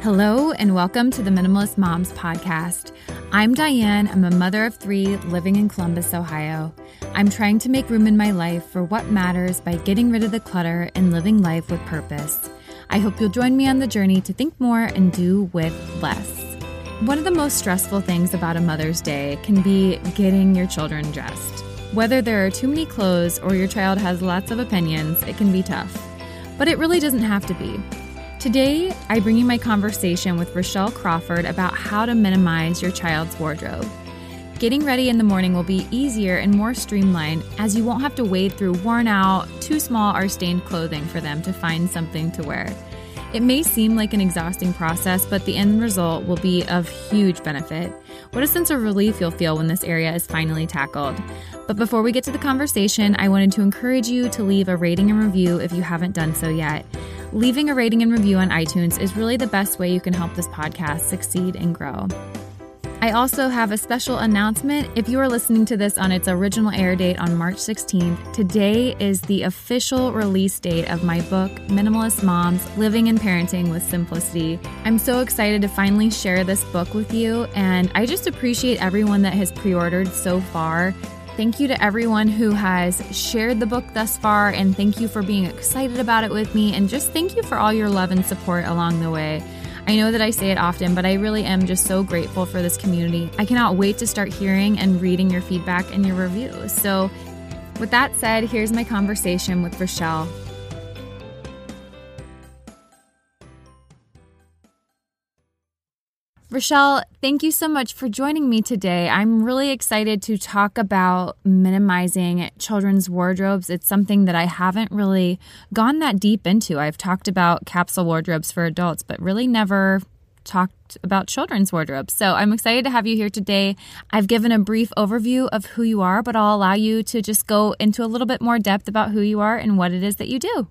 Hello, and welcome to the Minimalist Moms Podcast. I'm Diane. I'm a mother of three living in Columbus, Ohio. I'm trying to make room in my life for what matters by getting rid of the clutter and living life with purpose. I hope you'll join me on the journey to think more and do with less. One of the most stressful things about a Mother's Day can be getting your children dressed. Whether there are too many clothes or your child has lots of opinions, it can be tough. But it really doesn't have to be. Today, I bring you my conversation with Rachelle Crawford about how to minimize your child's wardrobe. Getting ready in the morning will be easier and more streamlined as you won't have to wade through worn out, too small, or stained clothing for them to find something to wear. It may seem like an exhausting process, but the end result will be of huge benefit. What a sense of relief you'll feel when this area is finally tackled. But before we get to the conversation, I wanted to encourage you to leave a rating and review if you haven't done so yet. Leaving a rating and review on iTunes is really the best way you can help this podcast succeed and grow. I also have a special announcement. If you are listening to this on its original air date on March 16th, today is the official release date of my book, Minimalist Moms Living and Parenting with Simplicity. I'm so excited to finally share this book with you, and I just appreciate everyone that has pre ordered so far. Thank you to everyone who has shared the book thus far, and thank you for being excited about it with me, and just thank you for all your love and support along the way. I know that I say it often, but I really am just so grateful for this community. I cannot wait to start hearing and reading your feedback and your reviews. So, with that said, here's my conversation with Rachelle. Rachelle, thank you so much for joining me today. I'm really excited to talk about minimizing children's wardrobes. It's something that I haven't really gone that deep into. I've talked about capsule wardrobes for adults, but really never talked about children's wardrobes. So I'm excited to have you here today. I've given a brief overview of who you are, but I'll allow you to just go into a little bit more depth about who you are and what it is that you do.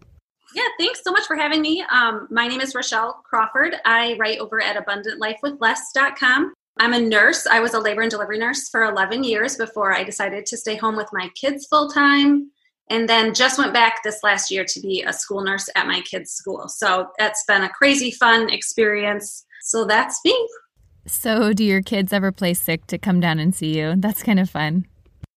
Yeah, thanks so much for having me. Um, my name is Rachelle Crawford. I write over at abundantlifewithless.com. I'm a nurse. I was a labor and delivery nurse for 11 years before I decided to stay home with my kids full time. And then just went back this last year to be a school nurse at my kids' school. So that's been a crazy fun experience. So that's me. So, do your kids ever play sick to come down and see you? That's kind of fun.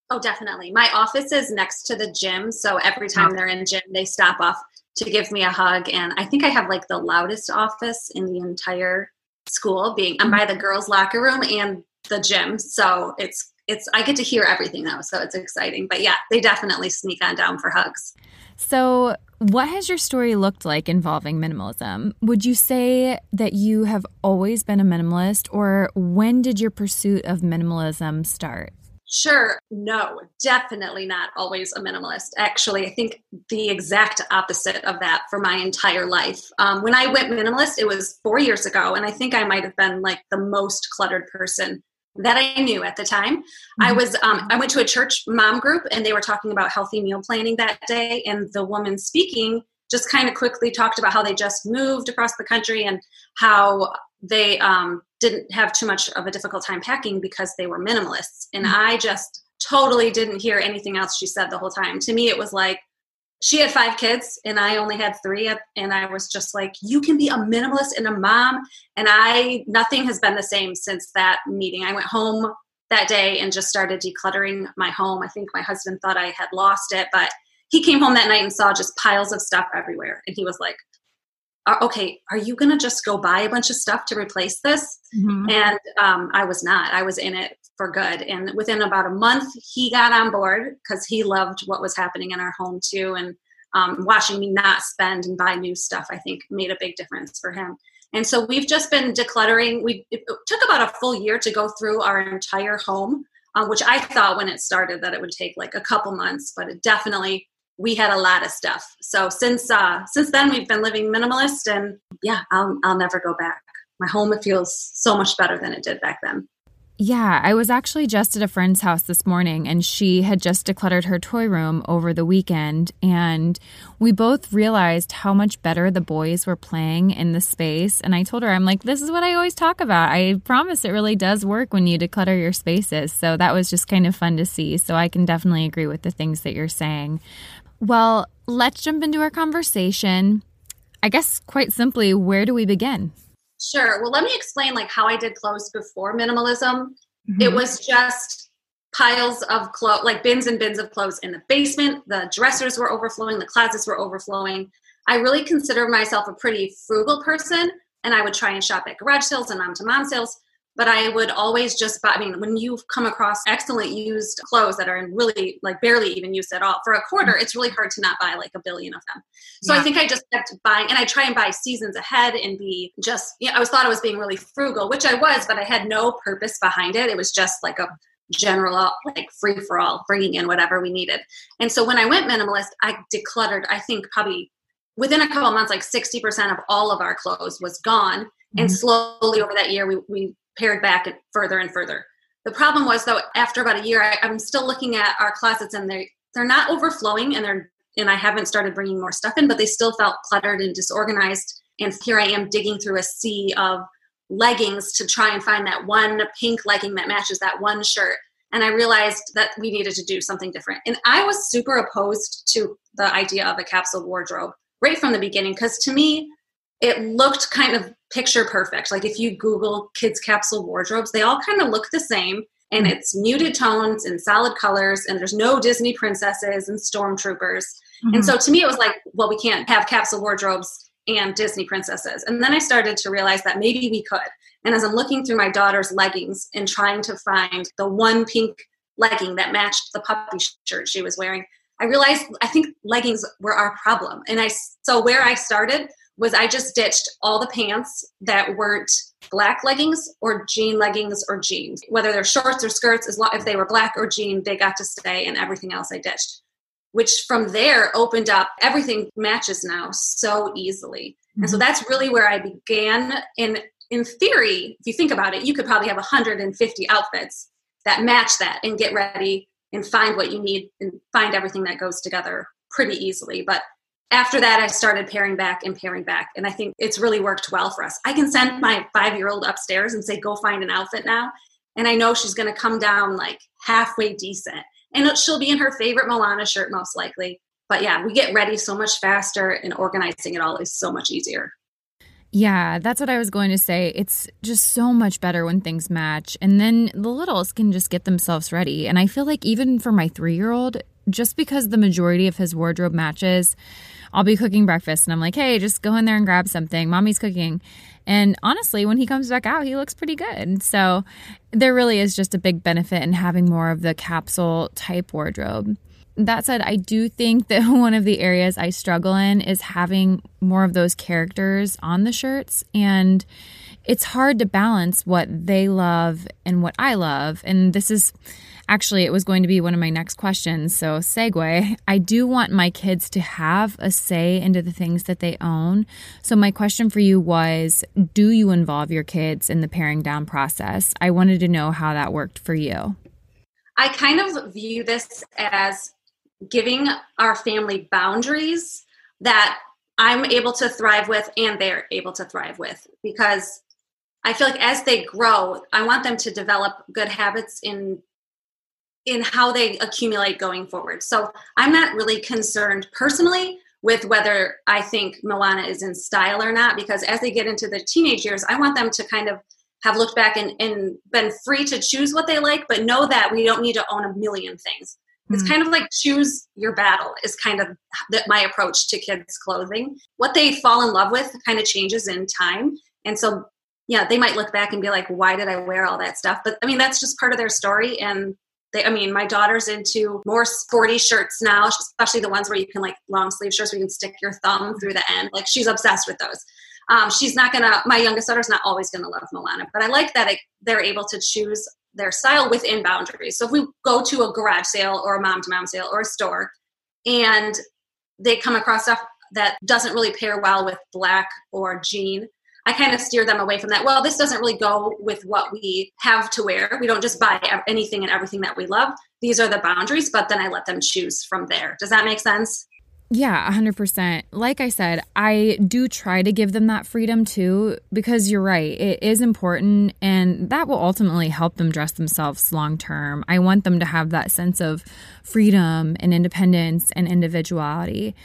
Oh, definitely. My office is next to the gym. So every time they're in gym, they stop off to give me a hug. And I think I have like the loudest office in the entire school, being I'm by the girls' locker room and the gym. So it's it's I get to hear everything though, so it's exciting. But yeah, they definitely sneak on down for hugs. So, what has your story looked like involving minimalism? Would you say that you have always been a minimalist, or when did your pursuit of minimalism start? Sure. No, definitely not always a minimalist. Actually, I think the exact opposite of that for my entire life. Um, when I went minimalist, it was four years ago, and I think I might have been like the most cluttered person that I knew at the time. Mm-hmm. I was um, I went to a church mom group, and they were talking about healthy meal planning that day, and the woman speaking just kind of quickly talked about how they just moved across the country and how they um, didn't have too much of a difficult time packing because they were minimalists. And mm-hmm. I just totally didn't hear anything else she said the whole time. To me, it was like she had five kids and I only had three. And I was just like, you can be a minimalist and a mom. And I, nothing has been the same since that meeting. I went home that day and just started decluttering my home. I think my husband thought I had lost it, but he came home that night and saw just piles of stuff everywhere. And he was like, okay, are you going to just go buy a bunch of stuff to replace this? Mm-hmm. And um, I was not. I was in it for good. And within about a month, he got on board because he loved what was happening in our home too. And um, watching me not spend and buy new stuff, I think made a big difference for him. And so we've just been decluttering. We it took about a full year to go through our entire home, uh, which I thought when it started that it would take like a couple months, but it definitely we had a lot of stuff. So since uh, since then, we've been living minimalist, and yeah, I'll I'll never go back. My home it feels so much better than it did back then. Yeah, I was actually just at a friend's house this morning and she had just decluttered her toy room over the weekend. And we both realized how much better the boys were playing in the space. And I told her, I'm like, this is what I always talk about. I promise it really does work when you declutter your spaces. So that was just kind of fun to see. So I can definitely agree with the things that you're saying. Well, let's jump into our conversation. I guess quite simply, where do we begin? Sure. Well, let me explain like how I did clothes before minimalism. Mm-hmm. It was just piles of clothes, like bins and bins of clothes in the basement. The dressers were overflowing, the closets were overflowing. I really consider myself a pretty frugal person, and I would try and shop at garage sales and mom to mom sales but I would always just buy. I mean, when you come across excellent used clothes that are in really like barely even used at all for a quarter, it's really hard to not buy like a billion of them. So yeah. I think I just kept buying, and I try and buy seasons ahead and be just. You know, I was thought I was being really frugal, which I was, but I had no purpose behind it. It was just like a general like free for all, bringing in whatever we needed. And so when I went minimalist, I decluttered. I think probably within a couple months, like sixty percent of all of our clothes was gone. And mm-hmm. slowly over that year, we, we pared back further and further. The problem was though, after about a year, I, am still looking at our closets and they they're not overflowing and they're and I haven't started bringing more stuff in, but they still felt cluttered and disorganized. And here I am digging through a sea of leggings to try and find that one pink legging that matches that one shirt. And I realized that we needed to do something different. And I was super opposed to the idea of a capsule wardrobe right from the beginning because to me, it looked kind of picture perfect. Like if you Google kids capsule wardrobes, they all kind of look the same and mm-hmm. it's muted tones and solid colors and there's no Disney princesses and stormtroopers. Mm-hmm. And so to me it was like, well, we can't have capsule wardrobes and Disney princesses. And then I started to realize that maybe we could. And as I'm looking through my daughter's leggings and trying to find the one pink legging that matched the puppy shirt she was wearing, I realized I think leggings were our problem. And I so where I started was I just ditched all the pants that weren't black leggings or jean leggings or jeans. Whether they're shorts or skirts, as long if they were black or jean, they got to stay, and everything else I ditched. Which from there opened up everything matches now so easily. Mm-hmm. And so mm-hmm. that's really where I began. In in theory, if you think about it, you could probably have 150 outfits that match that and get ready and find what you need and find everything that goes together pretty easily. But after that, I started paring back and paring back. And I think it's really worked well for us. I can send my five year old upstairs and say, go find an outfit now. And I know she's going to come down like halfway decent. And she'll be in her favorite Moana shirt, most likely. But yeah, we get ready so much faster, and organizing it all is so much easier. Yeah, that's what I was going to say. It's just so much better when things match. And then the littles can just get themselves ready. And I feel like even for my three year old, just because the majority of his wardrobe matches, I'll be cooking breakfast and I'm like, hey, just go in there and grab something. Mommy's cooking. And honestly, when he comes back out, he looks pretty good. So there really is just a big benefit in having more of the capsule type wardrobe. That said, I do think that one of the areas I struggle in is having more of those characters on the shirts. And it's hard to balance what they love and what I love. And this is Actually, it was going to be one of my next questions. So, segue. I do want my kids to have a say into the things that they own. So, my question for you was Do you involve your kids in the paring down process? I wanted to know how that worked for you. I kind of view this as giving our family boundaries that I'm able to thrive with and they're able to thrive with because I feel like as they grow, I want them to develop good habits in in how they accumulate going forward. So I'm not really concerned personally with whether I think Moana is in style or not, because as they get into the teenage years, I want them to kind of have looked back and, and been free to choose what they like, but know that we don't need to own a million things. It's kind of like choose your battle is kind of that my approach to kids clothing. What they fall in love with kind of changes in time. And so yeah, they might look back and be like, why did I wear all that stuff? But I mean, that's just part of their story. And they, I mean, my daughter's into more sporty shirts now, especially the ones where you can like long sleeve shirts where you can stick your thumb through the end. Like she's obsessed with those. Um, she's not gonna. My youngest daughter's not always gonna love Moana, but I like that it, they're able to choose their style within boundaries. So if we go to a garage sale or a mom to mom sale or a store, and they come across stuff that doesn't really pair well with black or jean, I kind of steer them away from that. Well, this doesn't really go with what we have to wear. We don't just buy anything and everything that we love. These are the boundaries, but then I let them choose from there. Does that make sense? Yeah, 100%. Like I said, I do try to give them that freedom too, because you're right. It is important, and that will ultimately help them dress themselves long term. I want them to have that sense of freedom and independence and individuality.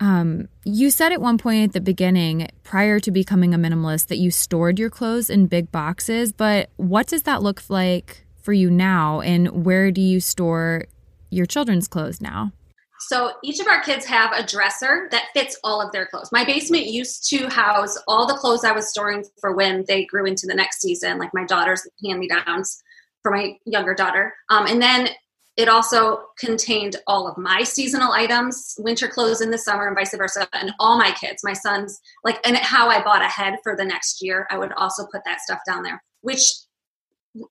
Um, you said at one point at the beginning, prior to becoming a minimalist, that you stored your clothes in big boxes. But what does that look like for you now? And where do you store your children's clothes now? So each of our kids have a dresser that fits all of their clothes. My basement used to house all the clothes I was storing for when they grew into the next season, like my daughter's hand me downs for my younger daughter. Um, and then it also contained all of my seasonal items, winter clothes in the summer, and vice versa, and all my kids, my sons, like, and how I bought ahead for the next year. I would also put that stuff down there, which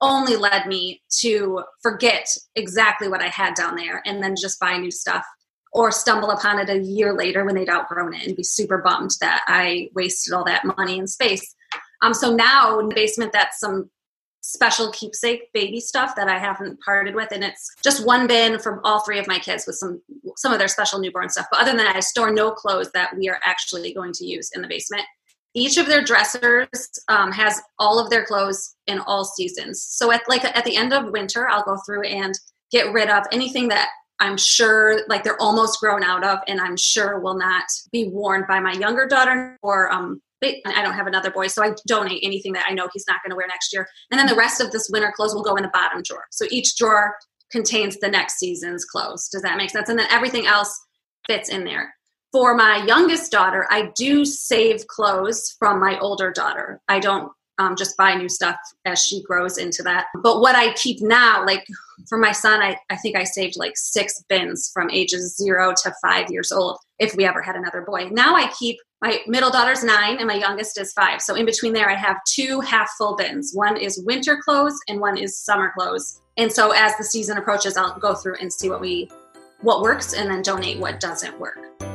only led me to forget exactly what I had down there and then just buy new stuff or stumble upon it a year later when they'd outgrown it and be super bummed that I wasted all that money and space. Um, so now in the basement, that's some special keepsake baby stuff that I haven't parted with, and it's just one bin for all three of my kids with some some of their special newborn stuff. But other than that, I store no clothes that we are actually going to use in the basement. Each of their dressers um, has all of their clothes in all seasons. So at like at the end of winter, I'll go through and get rid of anything that I'm sure like they're almost grown out of and I'm sure will not be worn by my younger daughter or um I don't have another boy, so I donate anything that I know he's not going to wear next year. And then the rest of this winter clothes will go in the bottom drawer. So each drawer contains the next season's clothes. Does that make sense? And then everything else fits in there. For my youngest daughter, I do save clothes from my older daughter. I don't um, just buy new stuff as she grows into that. But what I keep now, like for my son, I, I think I saved like six bins from ages zero to five years old if we ever had another boy. Now I keep my middle daughter's nine and my youngest is five. So in between there, I have two half full bins. One is winter clothes and one is summer clothes. And so as the season approaches, I'll go through and see what we what works and then donate what doesn't work.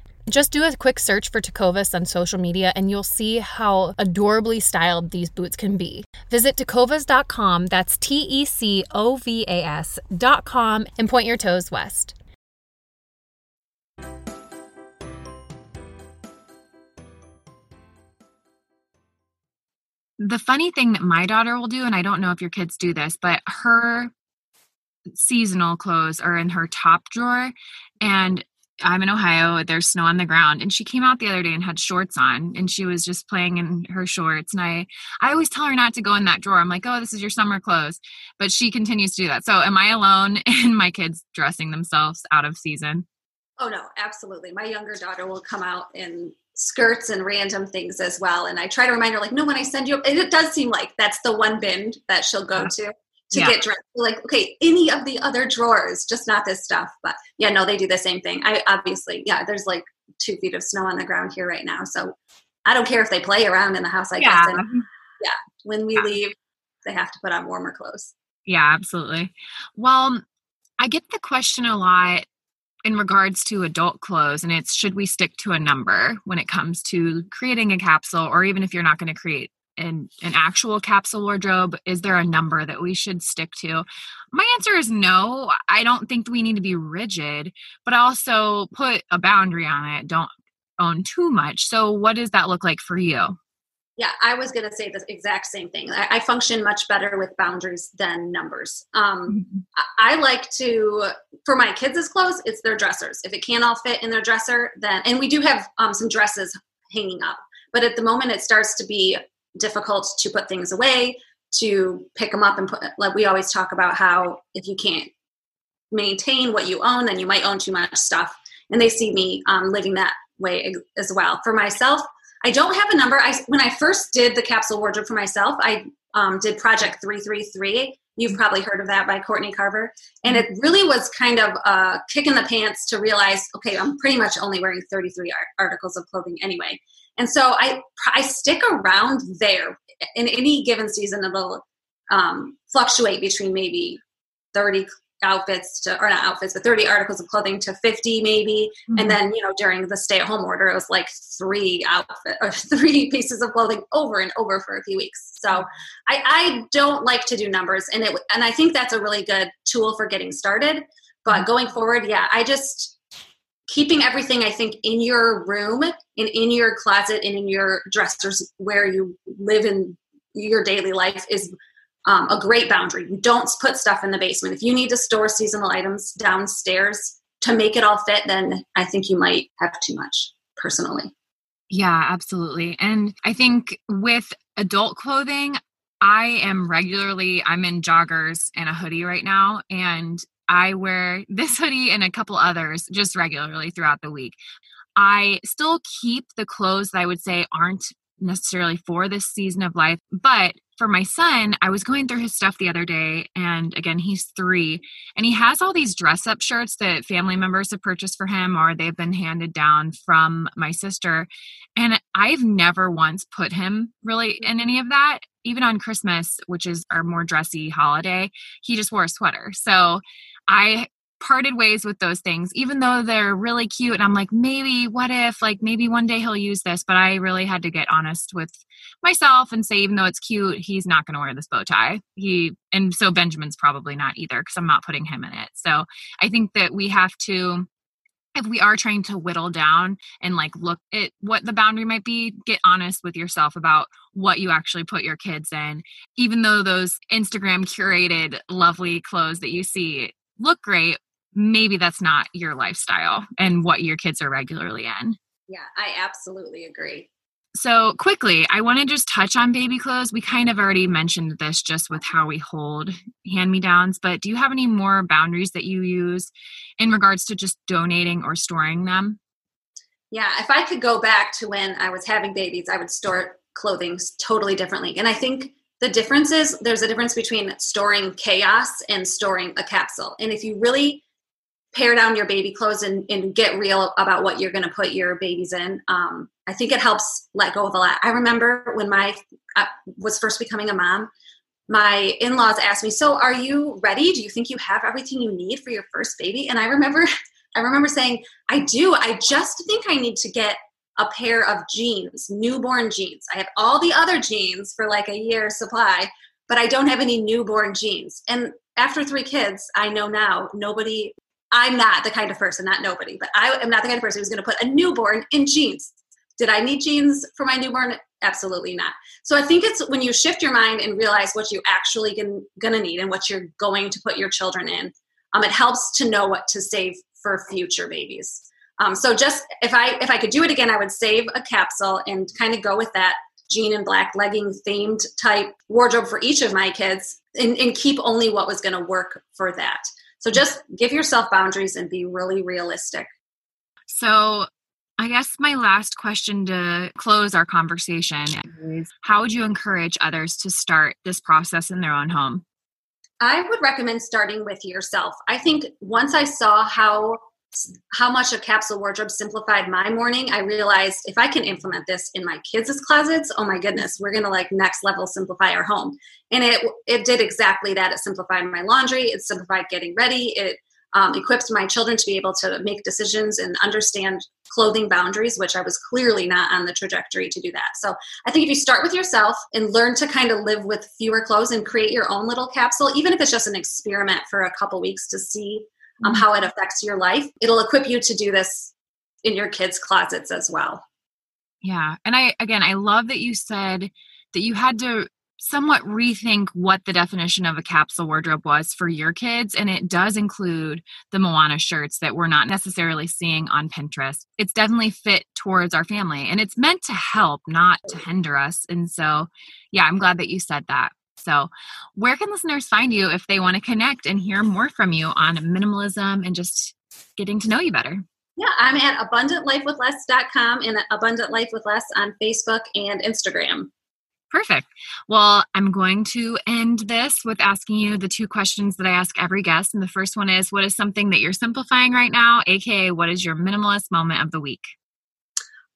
Just do a quick search for Tecovas on social media and you'll see how adorably styled these boots can be. Visit tecovas.com, that's T E C O V A S.com, and point your toes west. The funny thing that my daughter will do, and I don't know if your kids do this, but her seasonal clothes are in her top drawer and I'm in Ohio. There's snow on the ground, and she came out the other day and had shorts on, and she was just playing in her shorts. And I, I always tell her not to go in that drawer. I'm like, oh, this is your summer clothes, but she continues to do that. So, am I alone in my kids dressing themselves out of season? Oh no, absolutely. My younger daughter will come out in skirts and random things as well, and I try to remind her, like, no, when I send you, it does seem like that's the one bin that she'll go yeah. to to yeah. get dressed. Like, okay, any of the other drawers, just not this stuff. But yeah, no, they do the same thing. I obviously, yeah, there's like two feet of snow on the ground here right now. So I don't care if they play around in the house, I yeah. guess. And, yeah, when we yeah. leave, they have to put on warmer clothes. Yeah, absolutely. Well, I get the question a lot in regards to adult clothes, and it's should we stick to a number when it comes to creating a capsule, or even if you're not going to create an, an actual capsule wardrobe? Is there a number that we should stick to? My answer is no. I don't think we need to be rigid, but also put a boundary on it. Don't own too much. So, what does that look like for you? Yeah, I was going to say the exact same thing. I, I, function much better with boundaries than numbers. Um, mm-hmm. I, I, like to, for my kids' clothes, it's their dressers. If it can't all fit in their dresser, then, and we do have um, some dresses hanging up, but at the moment it starts to be difficult to put things away, to pick them up and put, like we always talk about how if you can't maintain what you own, then you might own too much stuff. And they see me um, living that way as well. For myself, I don't have a number. I when I first did the capsule wardrobe for myself, I um, did Project 333. You've probably heard of that by Courtney Carver. And it really was kind of a kick in the pants to realize, okay, I'm pretty much only wearing 33 articles of clothing anyway. And so I I stick around there. In any given season, it'll um, fluctuate between maybe 30 outfits to or not outfits but 30 articles of clothing to 50 maybe mm-hmm. and then you know during the stay at home order it was like three outfit or three pieces of clothing over and over for a few weeks so i i don't like to do numbers and it and i think that's a really good tool for getting started but mm-hmm. going forward yeah i just keeping everything i think in your room and in your closet and in your dressers where you live in your daily life is um, a great boundary. You don't put stuff in the basement. If you need to store seasonal items downstairs to make it all fit then i think you might have too much personally. Yeah absolutely. And i think with adult clothing i am regularly i'm in joggers and a hoodie right now and I wear this hoodie and a couple others just regularly throughout the week. I still keep the clothes that I would say aren't necessarily for this season of life, but for my son, I was going through his stuff the other day, and again, he's three, and he has all these dress up shirts that family members have purchased for him or they've been handed down from my sister. And I've never once put him really in any of that. Even on Christmas, which is our more dressy holiday, he just wore a sweater. So I parted ways with those things, even though they're really cute. And I'm like, maybe, what if, like, maybe one day he'll use this. But I really had to get honest with myself and say, even though it's cute, he's not going to wear this bow tie. He, and so Benjamin's probably not either because I'm not putting him in it. So I think that we have to if we are trying to whittle down and like look at what the boundary might be, get honest with yourself about what you actually put your kids in. Even though those Instagram curated lovely clothes that you see look great, maybe that's not your lifestyle and what your kids are regularly in. Yeah, I absolutely agree. So, quickly, I want to just touch on baby clothes. We kind of already mentioned this just with how we hold hand me downs, but do you have any more boundaries that you use in regards to just donating or storing them? Yeah, if I could go back to when I was having babies, I would store clothing totally differently. And I think the difference is there's a difference between storing chaos and storing a capsule. And if you really pare down your baby clothes and, and get real about what you're going to put your babies in, um, I think it helps let go of a lot. I remember when my I was first becoming a mom, my in-laws asked me, "So, are you ready? Do you think you have everything you need for your first baby?" And I remember, I remember saying, "I do. I just think I need to get a pair of jeans, newborn jeans. I have all the other jeans for like a year supply, but I don't have any newborn jeans. And after three kids, I know now nobody, I'm not the kind of person, not nobody, but I am not the kind of person who's going to put a newborn in jeans. Did I need jeans for my newborn? Absolutely not. So I think it's when you shift your mind and realize what you actually going to need and what you're going to put your children in, um, it helps to know what to save for future babies. Um, so just if I if I could do it again, I would save a capsule and kind of go with that jean and black legging themed type wardrobe for each of my kids and, and keep only what was going to work for that. So just give yourself boundaries and be really realistic. So I guess my last question to close our conversation is how would you encourage others to start this process in their own home? I would recommend starting with yourself. I think once I saw how how much a capsule wardrobe simplified my morning, I realized if I can implement this in my kids' closets, oh my goodness, we're gonna like next level simplify our home. And it it did exactly that. It simplified my laundry, it simplified getting ready, it um, equipped my children to be able to make decisions and understand clothing boundaries, which I was clearly not on the trajectory to do that. So I think if you start with yourself and learn to kind of live with fewer clothes and create your own little capsule, even if it's just an experiment for a couple weeks to see um, mm-hmm. how it affects your life, it'll equip you to do this in your kids' closets as well. Yeah. And I, again, I love that you said that you had to somewhat rethink what the definition of a capsule wardrobe was for your kids. And it does include the Moana shirts that we're not necessarily seeing on Pinterest. It's definitely fit towards our family and it's meant to help, not to hinder us. And so, yeah, I'm glad that you said that. So, where can listeners find you if they want to connect and hear more from you on minimalism and just getting to know you better? Yeah, I'm at abundantlifewithless.com and Abundant Life with Less on Facebook and Instagram. Perfect. Well, I'm going to end this with asking you the two questions that I ask every guest. And the first one is What is something that you're simplifying right now? AKA, what is your minimalist moment of the week?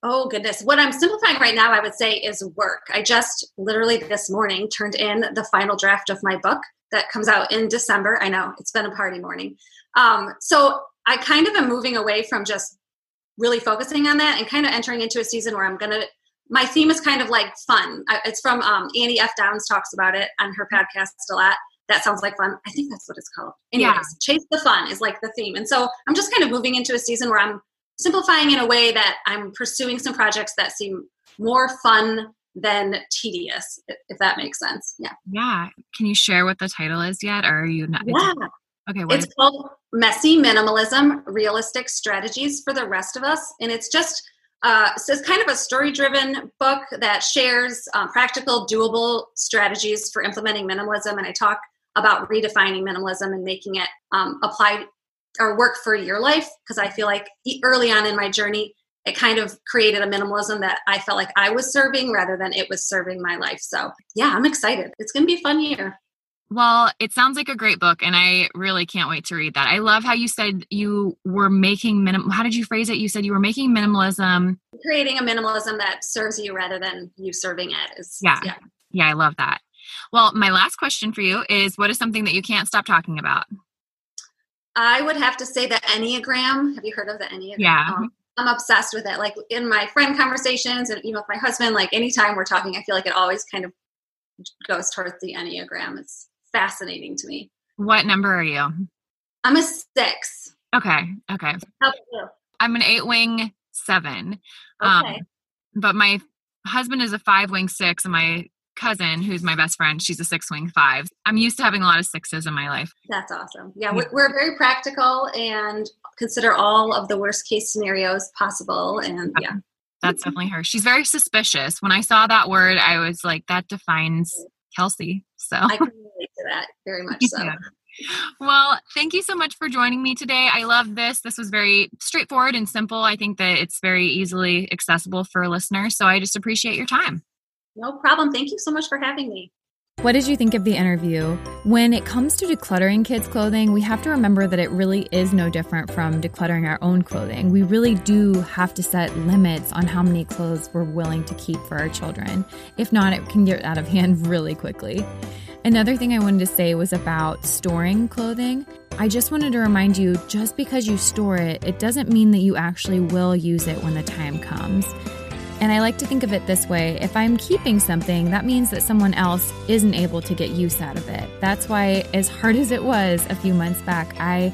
Oh, goodness. What I'm simplifying right now, I would say, is work. I just literally this morning turned in the final draft of my book that comes out in December. I know it's been a party morning. Um, so I kind of am moving away from just really focusing on that and kind of entering into a season where I'm going to my theme is kind of like fun. It's from um, Annie F. Downs talks about it on her podcast a lot. That sounds like fun. I think that's what it's called. Anyways, yeah. chase the fun is like the theme. And so I'm just kind of moving into a season where I'm simplifying in a way that I'm pursuing some projects that seem more fun than tedious, if that makes sense. Yeah. Yeah. Can you share what the title is yet? Or are you not? Yeah. Okay. it's called Messy Minimalism Realistic Strategies for the Rest of Us. And it's just uh, so it's kind of a story driven book that shares um, practical, doable strategies for implementing minimalism. And I talk about redefining minimalism and making it um, apply or work for your life because I feel like early on in my journey, it kind of created a minimalism that I felt like I was serving rather than it was serving my life. So, yeah, I'm excited. It's going to be a fun year. Well, it sounds like a great book, and I really can't wait to read that. I love how you said you were making minimal. How did you phrase it? You said you were making minimalism, creating a minimalism that serves you rather than you serving it. Is yeah, yeah, yeah. I love that. Well, my last question for you is: What is something that you can't stop talking about? I would have to say the Enneagram. Have you heard of the Enneagram? Yeah. Um, I'm obsessed with it. Like in my friend conversations and even with my husband, like anytime we're talking, I feel like it always kind of goes towards the Enneagram. It's fascinating to me. What number are you? I'm a six. Okay. Okay. How about you? I'm an eight wing seven. Um, okay. Um, but my husband is a five wing six, and my cousin, who's my best friend, she's a six wing five. I'm used to having a lot of sixes in my life. That's awesome. Yeah, we're, we're very practical and consider all of the worst case scenarios possible. And yeah. That's definitely her. She's very suspicious. When I saw that word, I was like, that defines Kelsey. So I can relate to that very much so. Yeah. Well, thank you so much for joining me today. I love this. This was very straightforward and simple. I think that it's very easily accessible for listeners. So I just appreciate your time. No problem. Thank you so much for having me. What did you think of the interview? When it comes to decluttering kids' clothing, we have to remember that it really is no different from decluttering our own clothing. We really do have to set limits on how many clothes we're willing to keep for our children. If not, it can get out of hand really quickly. Another thing I wanted to say was about storing clothing. I just wanted to remind you just because you store it, it doesn't mean that you actually will use it when the time comes. And I like to think of it this way if I'm keeping something, that means that someone else isn't able to get use out of it. That's why, as hard as it was a few months back, I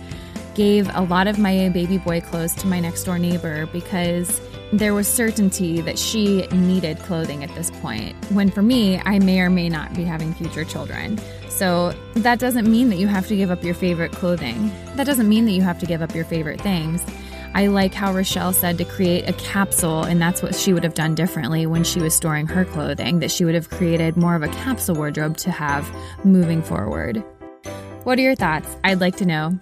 gave a lot of my baby boy clothes to my next door neighbor because there was certainty that she needed clothing at this point. When for me, I may or may not be having future children. So that doesn't mean that you have to give up your favorite clothing. That doesn't mean that you have to give up your favorite things. I like how Rachelle said to create a capsule, and that's what she would have done differently when she was storing her clothing, that she would have created more of a capsule wardrobe to have moving forward. What are your thoughts? I'd like to know.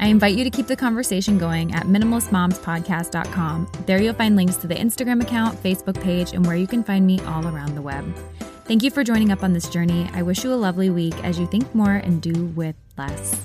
I invite you to keep the conversation going at minimalistmomspodcast.com. There you'll find links to the Instagram account, Facebook page, and where you can find me all around the web. Thank you for joining up on this journey. I wish you a lovely week as you think more and do with less.